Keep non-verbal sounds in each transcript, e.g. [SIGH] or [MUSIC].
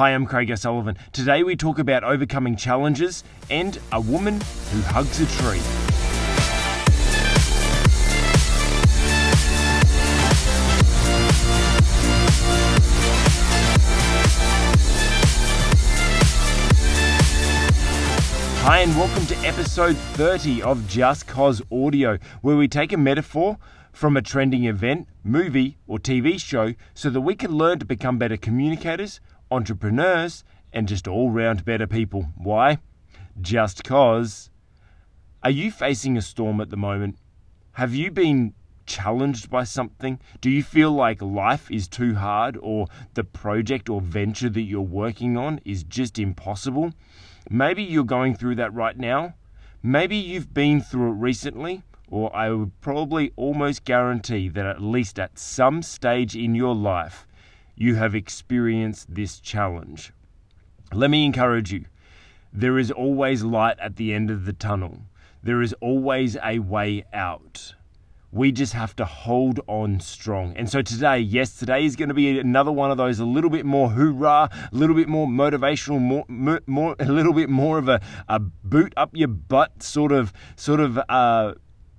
Hi, I'm Craig O'Sullivan. Today we talk about overcoming challenges and a woman who hugs a tree. Hi, and welcome to episode 30 of Just Cause Audio, where we take a metaphor from a trending event, movie, or TV show so that we can learn to become better communicators, entrepreneurs, and just all round better people. Why? Just cause. Are you facing a storm at the moment? Have you been challenged by something? Do you feel like life is too hard or the project or venture that you're working on is just impossible? Maybe you're going through that right now. Maybe you've been through it recently, or I would probably almost guarantee that at least at some stage in your life, you have experienced this challenge. Let me encourage you there is always light at the end of the tunnel, there is always a way out we just have to hold on strong. And so today, yes, today is going to be another one of those a little bit more hoorah, a little bit more motivational, more, more a little bit more of a, a boot up your butt sort of sort of uh,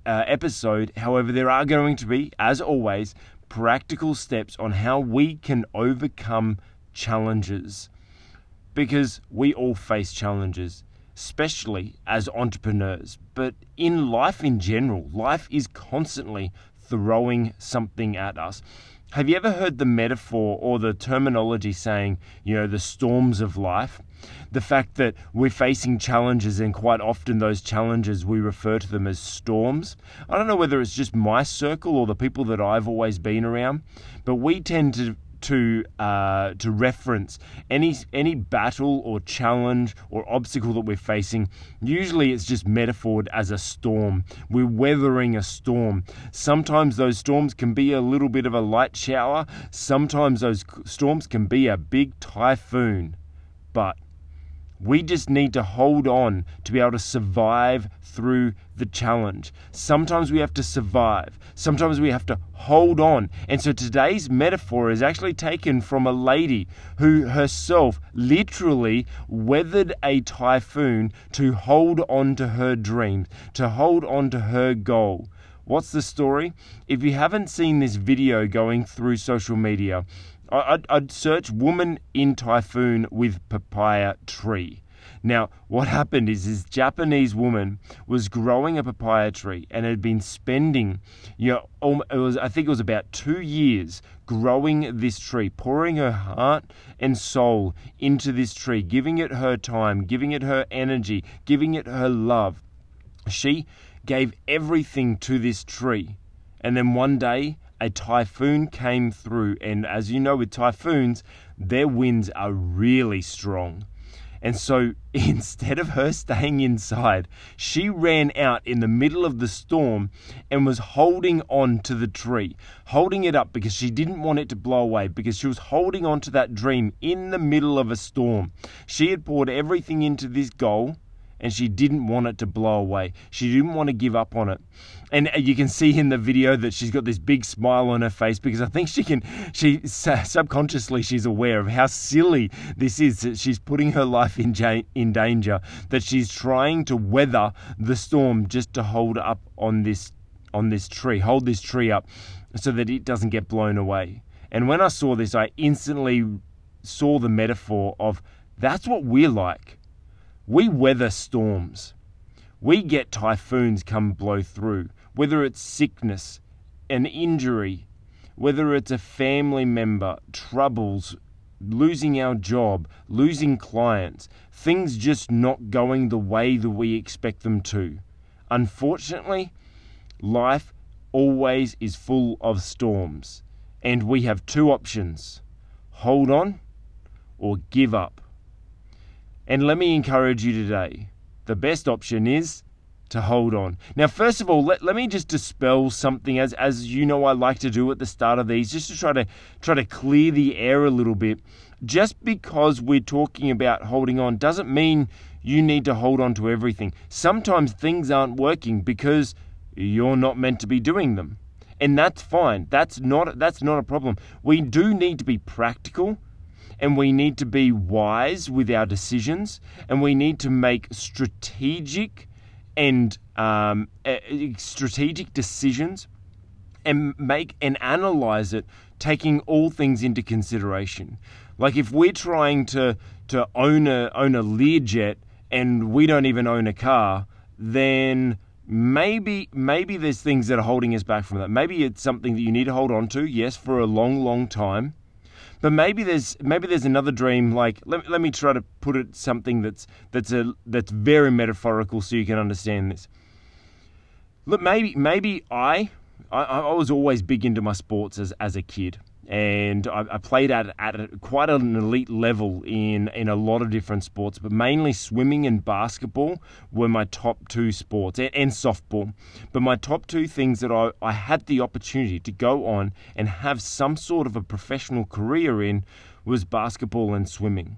uh, episode. However, there are going to be, as always, practical steps on how we can overcome challenges because we all face challenges especially as entrepreneurs, but in life in general. Life is constantly throwing something at us. Have you ever heard the metaphor or the terminology saying, you know, the storms of life? The fact that we're facing challenges, and quite often those challenges we refer to them as storms. I don't know whether it's just my circle or the people that I've always been around, but we tend to to uh, to reference any any battle or challenge or obstacle that we're facing. Usually, it's just metaphored as a storm. We're weathering a storm. Sometimes those storms can be a little bit of a light shower. Sometimes those storms can be a big typhoon. But we just need to hold on to be able to survive through the challenge. Sometimes we have to survive, sometimes we have to hold on. And so today's metaphor is actually taken from a lady who herself literally weathered a typhoon to hold on to her dreams, to hold on to her goal. What's the story? If you haven't seen this video going through social media, I'd, I'd search woman in typhoon with papaya tree. Now, what happened is this Japanese woman was growing a papaya tree and had been spending, you know, it was I think it was about two years growing this tree, pouring her heart and soul into this tree, giving it her time, giving it her energy, giving it her love. She gave everything to this tree. And then one day a typhoon came through, and as you know, with typhoons, their winds are really strong. And so [LAUGHS] instead of her staying inside, she ran out in the middle of the storm and was holding on to the tree, holding it up because she didn't want it to blow away, because she was holding on to that dream in the middle of a storm. She had poured everything into this goal and she didn't want it to blow away. She didn't want to give up on it. And uh, you can see in the video that she's got this big smile on her face because I think she can, she subconsciously she's aware of how silly this is. That she's putting her life in, in danger, that she's trying to weather the storm just to hold up on this on this tree, hold this tree up so that it doesn't get blown away. And when I saw this, I instantly saw the metaphor of that's what we're like. We weather storms. We get typhoons come blow through, whether it's sickness, an injury, whether it's a family member, troubles, losing our job, losing clients, things just not going the way that we expect them to. Unfortunately, life always is full of storms, and we have two options hold on or give up. And let me encourage you today the best option is to hold on. Now, first of all, let, let me just dispel something as as you know I like to do at the start of these, just to try to try to clear the air a little bit. Just because we're talking about holding on doesn't mean you need to hold on to everything. Sometimes things aren't working because you're not meant to be doing them. And that's fine. That's not that's not a problem. We do need to be practical and we need to be wise with our decisions, and we need to make strategic and um, strategic decisions and make and analyze it taking all things into consideration. Like if we're trying to to own a own a Learjet and we don't even own a car, then maybe maybe there's things that are holding us back from that. Maybe it's something that you need to hold on to, yes, for a long, long time. But maybe there's maybe there's another dream. Like let, let me try to put it something that's that's a that's very metaphorical so you can understand this. Look, maybe maybe I I, I was always big into my sports as as a kid and I, I, played at at a, quite an elite level in in a lot of different sports, but mainly swimming and basketball were my top two sports, and, and softball. But my top two things that I, I had the opportunity to go on and have some sort of a professional career in was basketball and swimming.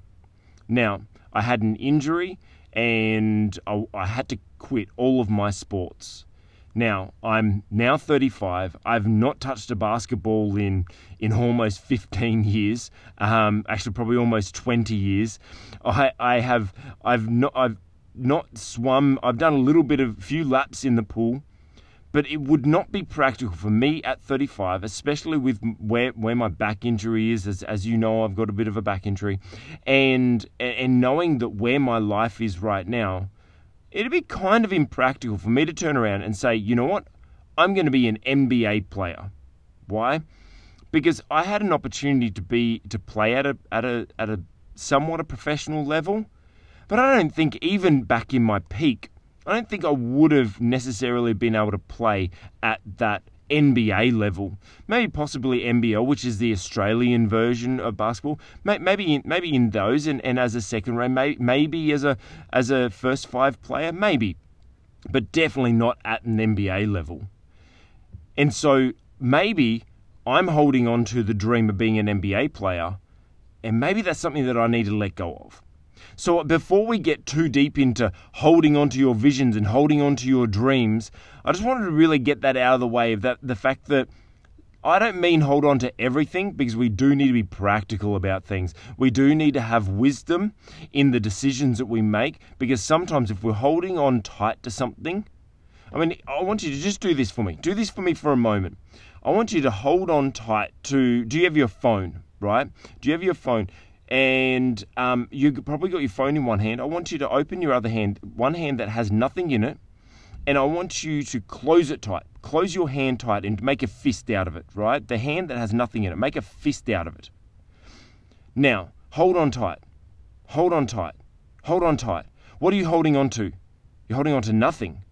Now I had an injury, and I, I had to quit all of my sports. Now, I'm now 35. I've not touched a basketball in in almost 15 years. Um, actually, probably almost 20 years. I I have I've not I've not swum. I've done a little bit of few laps in the pool, but it would not be practical for me at 35, especially with where where my back injury is. As as you know, I've got a bit of a back injury, and and knowing that where my life is right now it'd be kind of impractical for me to turn around and say, you know what, I'm going to be an NBA player. Why? Because I had an opportunity to be to play at a at a at a somewhat a professional level, but I don't think even back in my peak, I don't think I would have necessarily been able to play at that NBA level, maybe possibly NBL, which is the Australian version of basketball. Maybe in, maybe in those, and, and as a second round, maybe, maybe as a as a first five player, maybe, but definitely not at an NBA level. And so maybe I'm holding on to the dream of being an NBA player, and maybe that's something that I need to let go of. So before we get too deep into holding on to your visions and holding on to your dreams, I just wanted to really get that out of the way of that the fact that I don't mean hold on to everything because we do need to be practical about things. We do need to have wisdom in the decisions that we make because sometimes if we're holding on tight to something, I mean, I want you to just do this for me. Do this for me for a moment. I want you to hold on tight to. Do you have your phone, right? Do you have your phone? And um, you probably got your phone in one hand. I want you to open your other hand, one hand that has nothing in it, and I want you to close it tight. Close your hand tight and make a fist out of it, right? The hand that has nothing in it, make a fist out of it. Now, hold on tight. Hold on tight. Hold on tight. What are you holding on to? You're holding on to nothing.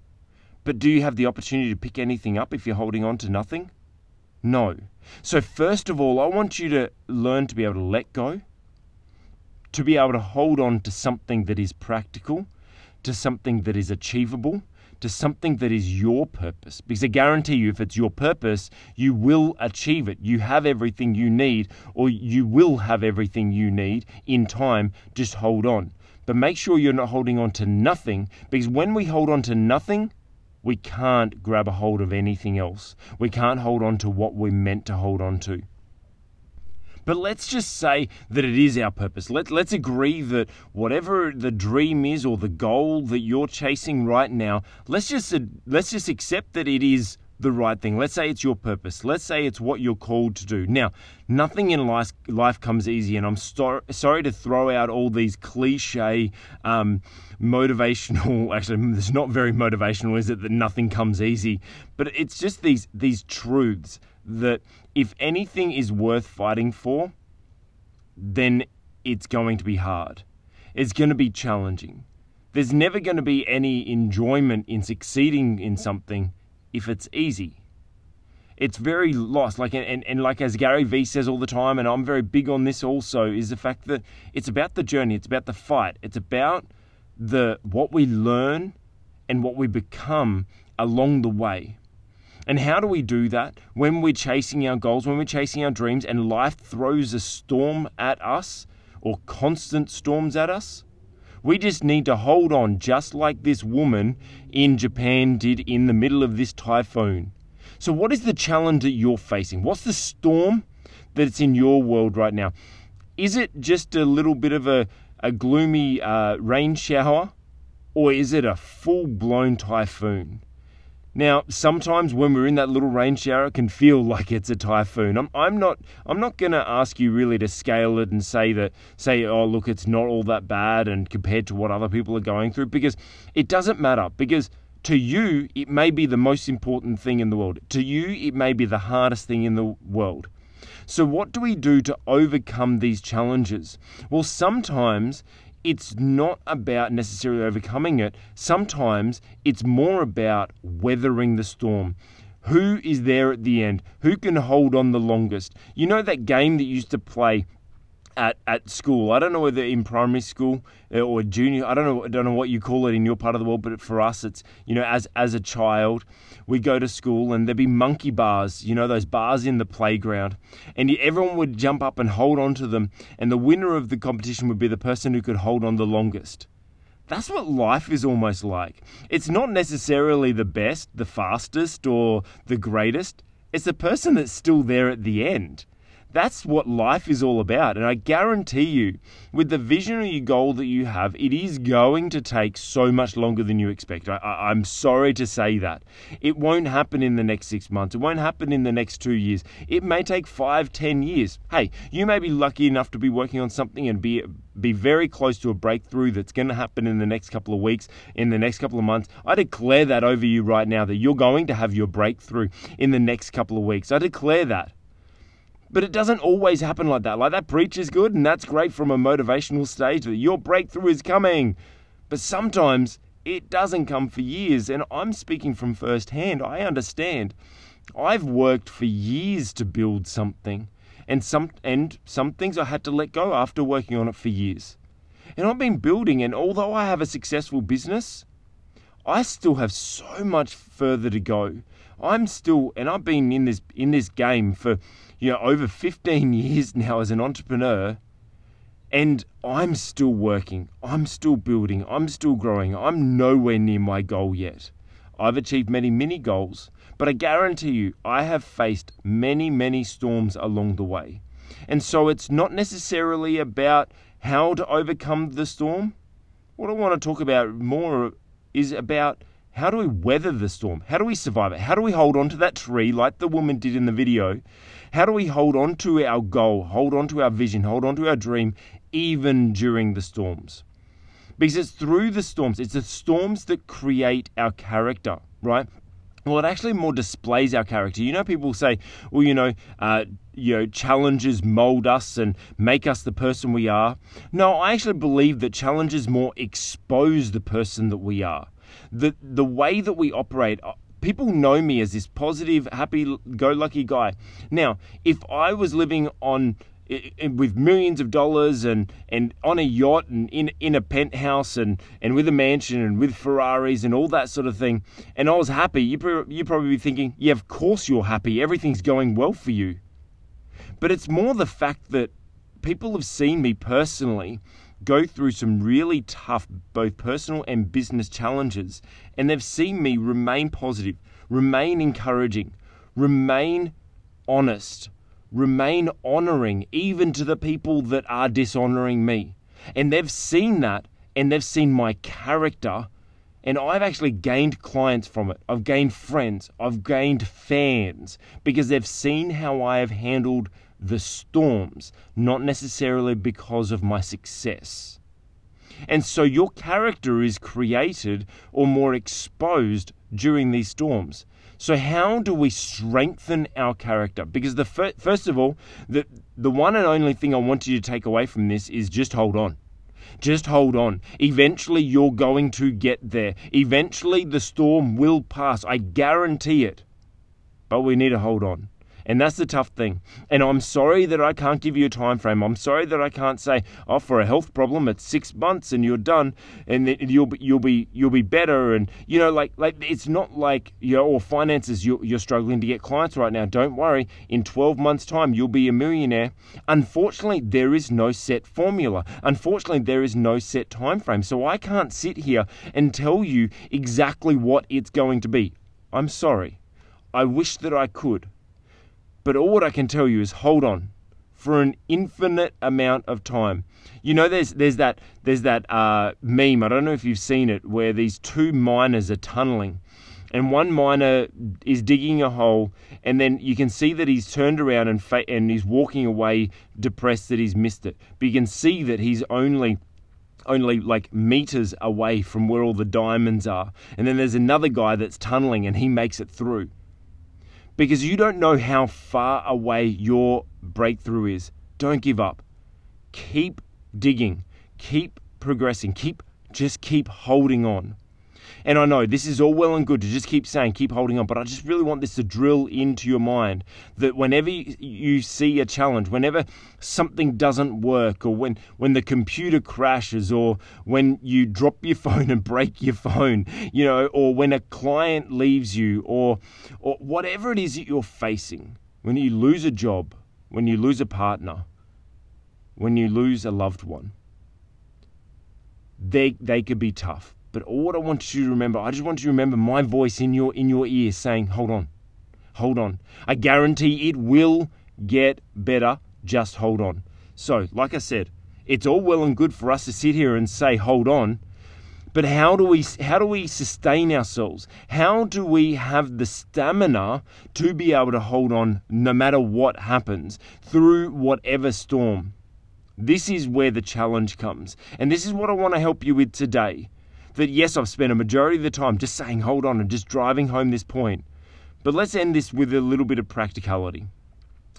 But do you have the opportunity to pick anything up if you're holding on to nothing? No. So, first of all, I want you to learn to be able to let go to be able to hold on to something that is practical, to something that is achievable, to something that is your purpose. Because I guarantee you, if it's your purpose, you will achieve it. You have everything you need, or you will have everything you need in time. Just hold on. But make sure you're not holding on to nothing, because when we hold on to nothing, we can't grab a hold of anything else. We can't hold on to what we're meant to hold on to. But let's just say that it is our purpose. Let, let's agree that whatever the dream is or the goal that you're chasing right now, let's just, let's just accept that it is the right thing. Let's say it's your purpose. Let's say it's what you're called to do. Now, nothing in life, life comes easy, and I'm sorry to throw out all these cliche, um, motivational. [LAUGHS] Actually, it's not very motivational, is it? That nothing comes easy, but it's just these these truths that if anything is worth fighting for, then it's going to be hard. It's going to be challenging. There's never going to be any enjoyment in succeeding in something if it's easy. It's very lost. Like and, and like as Gary Vee says all the time, and I'm very big on this also, is the fact that it's about the journey, it's about the fight, it's about the what we learn and what we become along the way. And how do we do that? When we're chasing our goals, when we're chasing our dreams, and life throws a storm at us or constant storms at us? We just need to hold on, just like this woman in Japan did in the middle of this typhoon. So, what is the challenge that you're facing? What's the storm that's in your world right now? Is it just a little bit of a, a gloomy uh, rain shower? Or is it a full blown typhoon? Now, sometimes when we're in that little rain shower, it can feel [LAUGHS] like it's a typhoon. I'm, I'm not I'm not going to ask you really to scale it and say that say oh look it's not all that bad and compared to what other people are going through because it doesn't matter because to you it may be the most important thing in the world. To you it may be the hardest thing in the world. So what do we do to overcome these challenges? Well, sometimes it's not about necessarily overcoming it. Sometimes it's more about weathering the storm. Who is there at the end? Who can hold on the longest? You know that game that you used to play at, at school. I don't know whether in primary school uh, or junior. I don't know. I don't know what you call it in your part of the world, but for us, it's you know as as a child, we go to school and there'd be monkey bars. You know those bars in the playground, and everyone would jump up and hold on to them, and the winner of the competition would be the person who could hold on the longest. That's what life is almost like. It's not necessarily the best, the fastest, or the greatest. It's the person that's still there at the end. That's what life is all about. And I guarantee you, with the visionary goal that you have, it is going to take so much longer than you expect. I, am sorry to say that. It won't happen in the next six months. It won't happen in the next two years. It may take five, ten years. Hey, you may be lucky enough to be working on something and be be very close to a breakthrough that's going to happen in the next couple of weeks, in the next couple of months. I declare that over you right now that you're going to have your breakthrough in the next couple of weeks. I declare that. But it doesn't always happen like that. Like that preach is good and that's great from a motivational stage that your breakthrough is coming. But sometimes it doesn't come for years. And I'm speaking from first hand. I understand. I've worked for years to build something. And some and some things I had to let go after working on it for years. And I've been building and although I have a successful business, I still have so much further to go. I'm still and I've been in this in this game for you know, over 15 years now as an entrepreneur, and I'm still working, I'm still building, I'm still growing, I'm nowhere near my goal yet. I've achieved many many goals, but I guarantee you, I have faced many, many storms along the way. And so it's not necessarily about how to overcome the storm. What I want to talk about more is about how do we weather the storm? How do we survive it? How do we hold on to that tree like the woman did in the video? How do we hold on to our goal, hold on to our vision, hold on to our dream, even during the storms? Because it's through the storms, it's the storms that create our character, right? Well, it actually more displays our character. You know, people say, well, you know, uh, you know, challenges mold us and make us the person we are. No, I actually believe that challenges more expose the person that we are the the way that we operate uh, people know me as this positive happy go lucky guy now if i was living on with millions of dollars and, and on a yacht and in, in a penthouse and, and with a mansion and with Ferraris and all that sort of thing, and I was happy, you you probably be thinking, yeah, of course you're happy, everything's going well for you. But it's more the fact that people have seen me personally go through some really tough, both personal and business challenges, and they've seen me remain positive, remain encouraging, remain honest, remain honoring, even to the people that are dishonoring me. And they've seen that, and they've seen my character. And I've actually gained clients from it. I've gained friends. I've gained fans because they've seen how I have handled the storms, not necessarily because of my success. And so your character is created or more exposed during these storms. So how do we strengthen our character? Because the fir- first of all, the the one and only thing I want you to take away from this is just hold on. Just hold on. Eventually you're going to get there. Eventually the storm will pass. I guarantee it. But we need to hold on. And that's the tough thing. And I'm sorry that I can't give you a time frame. I'm sorry that I can't say, oh, for a health problem, it's six months and you're done, and you'll be you'll be you'll be better. And you know, like like it's not like you know, or finances. You're, you're struggling to get clients right now. Don't worry. In 12 months' time, you'll be a millionaire. Unfortunately, there is no set formula. Unfortunately, there is no set time frame. So I can't sit here and tell you exactly what it's going to be. I'm sorry. I wish that I could. But all what I can tell you is hold on. for an infinite amount of time. You know, there's there's that there's that uh, meme. I don't know if you've seen it, where these two miners are tunneling, and one miner is digging a hole, and then you can see that he's turned around and fa- and he's walking away, depressed that he's missed it. But you can see that he's only only like meters away from where all the diamonds are. And then there's another guy that's tunneling and he makes it through. Because you don't know how far away your breakthrough is. Don't give up. Keep digging. Keep progressing. Keep just keep holding on. And I know this is all well and good to just keep saying, keep holding on, but I just really want this to drill into your mind that whenever you see a challenge, whenever something doesn't work, or when, when the computer crashes, or when you drop your [LAUGHS] phone and break your phone, you know, or when a client leaves you, or, or whatever it is that you're facing, when you lose a job, when you lose a partner, when you lose a loved one, they, they could be tough. But all I want you to remember, I just want you to remember my voice in your in your ear saying, "Hold on. Hold on. I guarantee it will get better. Just hold on." So, like I said, it's all well and good for us to sit here and say, "Hold on." But how do we how do we sustain ourselves? How do we have the stamina to be able to hold on no matter what happens through whatever storm? This is where the challenge comes. And this is what I want to help you with today that yes, I've spent a majority of the time just saying, hold on, and just driving home this point. But let's end this with a little bit of practicality.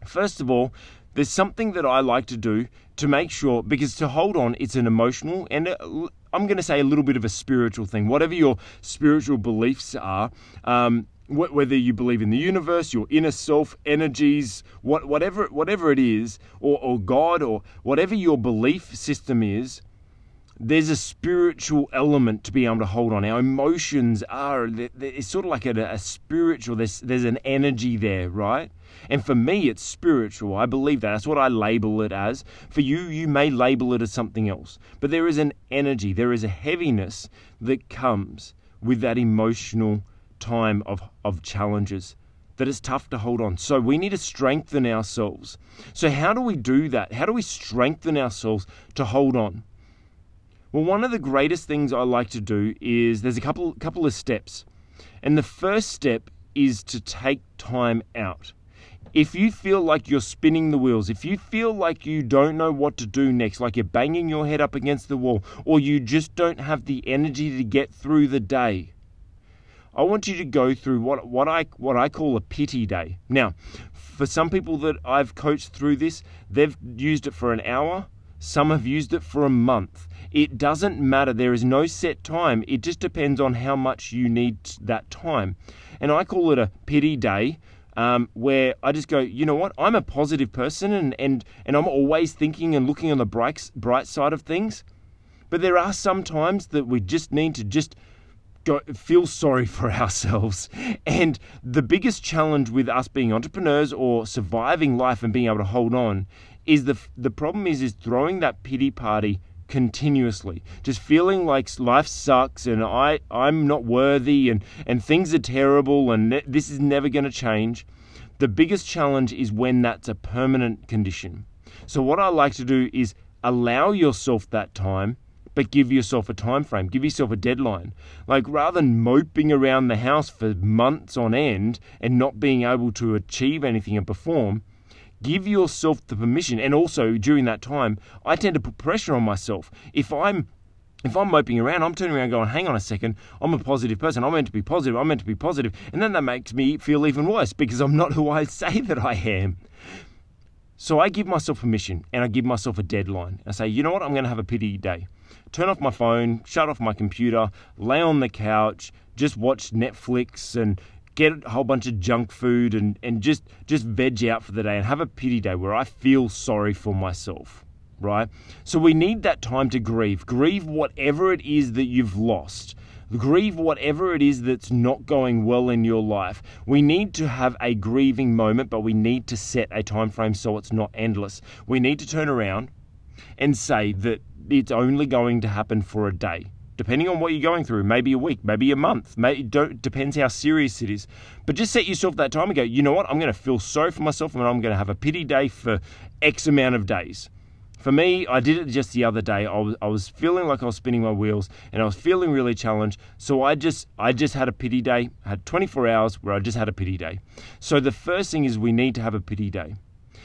First of all, there's something that I like to do to make sure, because to hold on, it's an emotional and i am going to say a little bit of a spiritual thing. Whatever your spiritual beliefs are, um, whether you believe in the universe, your inner self, energies, what, whatever, whatever it is, or, or God, or whatever your belief system is, there's a spiritual element to be able to hold on. Our emotions are, it's sort of like a, a, spiritual, there's, there's an energy there, right? And for me, it's spiritual. I believe that. That's what I label it as. For you, you may label it as something else. But there is an energy, there is a heaviness that comes with that emotional time of, of challenges that is tough to hold on. So we need to strengthen ourselves. So, how do we do that? How do we strengthen ourselves to hold on? Well, one of the greatest things I like to do is there's a couple couple of steps. And the first step is to take time out. If you feel like you're spinning the wheels, if you feel like you don't know what to do next, like you're banging your head up against the wall, or you just don't have the energy to get through the day, I want you to go through what, what I what I call a pity day. Now, for some people that I've coached through this, they've used it for an hour, some have used it for a month. It doesn't matter. There is no set time. It just depends on how much you need that time. And I call it a pity day. Um, where I just go, you know what? I'm a positive person, and, and, and I'm always thinking and looking on the bright, bright side of things. But there are some times that we just need to just go, feel sorry [LAUGHS] for ourselves. And the biggest challenge with us being entrepreneurs or surviving life and being able to hold on is the the problem is is throwing that pity party continuously. Just feeling like life sucks and I I'm not worthy and and things are terrible and ne- this is never going to change. The biggest challenge is when that's a permanent condition. So what I like to do is allow yourself that time but give yourself a time frame give yourself a deadline. Like rather than moping around the house for months on end and not being able to achieve anything and perform give yourself the permission. And also during that time, I tend to put pressure on myself. If I'm if I'm moping around, I'm turning around going, hang on a second, I'm a positive person. I'm meant to be positive. I'm meant to be positive. And then that makes me feel even worse because I'm not [LAUGHS] who I say that I am. So I give myself permission and I give myself a deadline. I say, you know what, I'm going to have a pity day. Turn off my phone, shut off my computer, lay on the couch, just watch Netflix and get a whole bunch of junk food and, and just just veg out for the day and have a pity day where I feel sorry for myself. Right? So we need that time to grieve. Grieve whatever it is that you've lost. Grieve whatever it is that's not going well in your life. We need to have a grieving moment, but we need to set a time frame so it's not endless. We need to turn around and say that it's only going to happen for a day depending on what you're going through, maybe a week, maybe a month, maybe don't, depends how serious it is. But just set yourself that time and go, you know what, I'm going to feel sorry for myself and I'm going to have a pity day for X amount of days. For me, I did it just the other day. I was, I was feeling like I was spinning my wheels and I was feeling really challenged. So I just I just had a pity day. I had 24 hours where I just had a pity day. So the first thing is we need to have a pity day.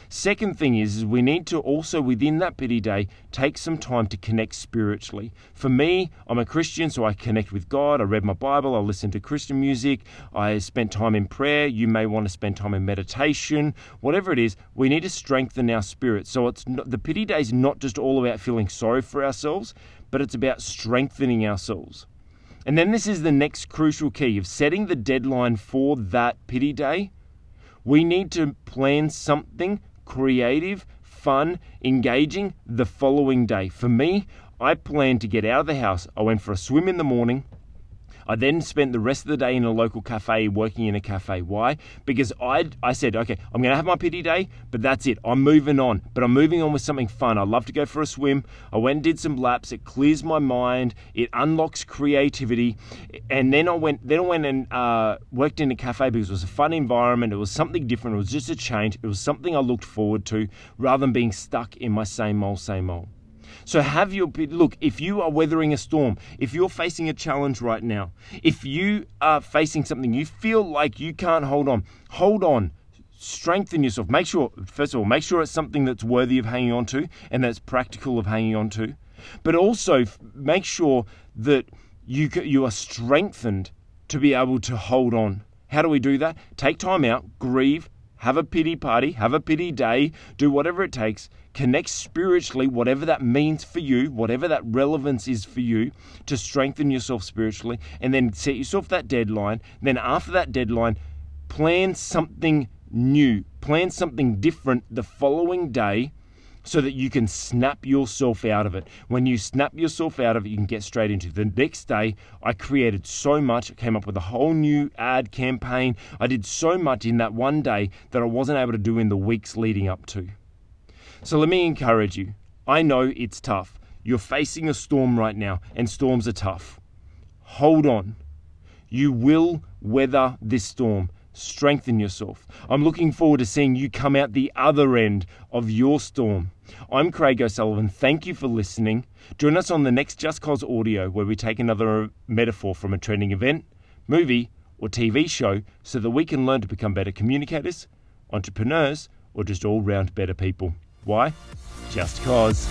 Second thing is, is we need to also within that pity day take some time to connect spiritually. For me, I'm a Christian, so I connect with God. I read my Bible, I listen to Christian music, I spent time in prayer. You may want to spend time in meditation, whatever it is. We need to strengthen our spirit. So it's not, the pity day is not just all about feeling sorry for ourselves, but it's about strengthening ourselves. And then this is the next crucial key of setting the deadline for that pity day. We need to plan something creative, fun, engaging the following day. For me, I planned to get out of the house. I went for a swim in the morning. I then spent the rest of the day in a local cafe working in a cafe. Why? Because I, I said, okay, I'm going to have my pity day, but that's it. I'm moving on, but I'm moving on with something fun. I love to go for a swim. I went and did some laps. It clears my mind. It unlocks creativity. And then I went, then I went and uh, worked in a cafe because it was a fun environment. It was something different. It was just a change. It was something I looked forward to rather than being stuck in my same old, same old. So have your look, if you are weathering a storm, if you're facing a challenge right now, if you are facing something you feel like you can't hold on, hold on. Strengthen yourself. Make sure, first of all, make sure it's something that's worthy of hanging on to and that's practical of hanging on to. But also make sure that you, you are strengthened to be able to hold on. How do we do that? Take time out, grieve, have a pity party, have a pity day, do whatever it takes, connect spiritually, whatever that means for you, whatever that relevance is for you, to strengthen yourself spiritually, and then set yourself that deadline. Then, after that deadline, plan something new, plan something different the following day so that you can snap yourself out of it. When you snap yourself out of it, you can get straight into it. The next day, I created so much. I came up with a whole new ad campaign. I did so much in that one day that I wasn't able to do in the weeks leading up to. So let me encourage you. I know it's tough. You're facing a storm right now, and storms are tough. Hold on. You will weather this storm strengthen yourself. I'm looking forward to seeing you come out the other end of your storm. I'm Craig O'Sullivan. Thank you for listening. Join us on the next Just Cause audio where we take another metaphor from a trending event, movie, or TV show so that we can learn to become better communicators, entrepreneurs, or just all round better people. Why? Just cause.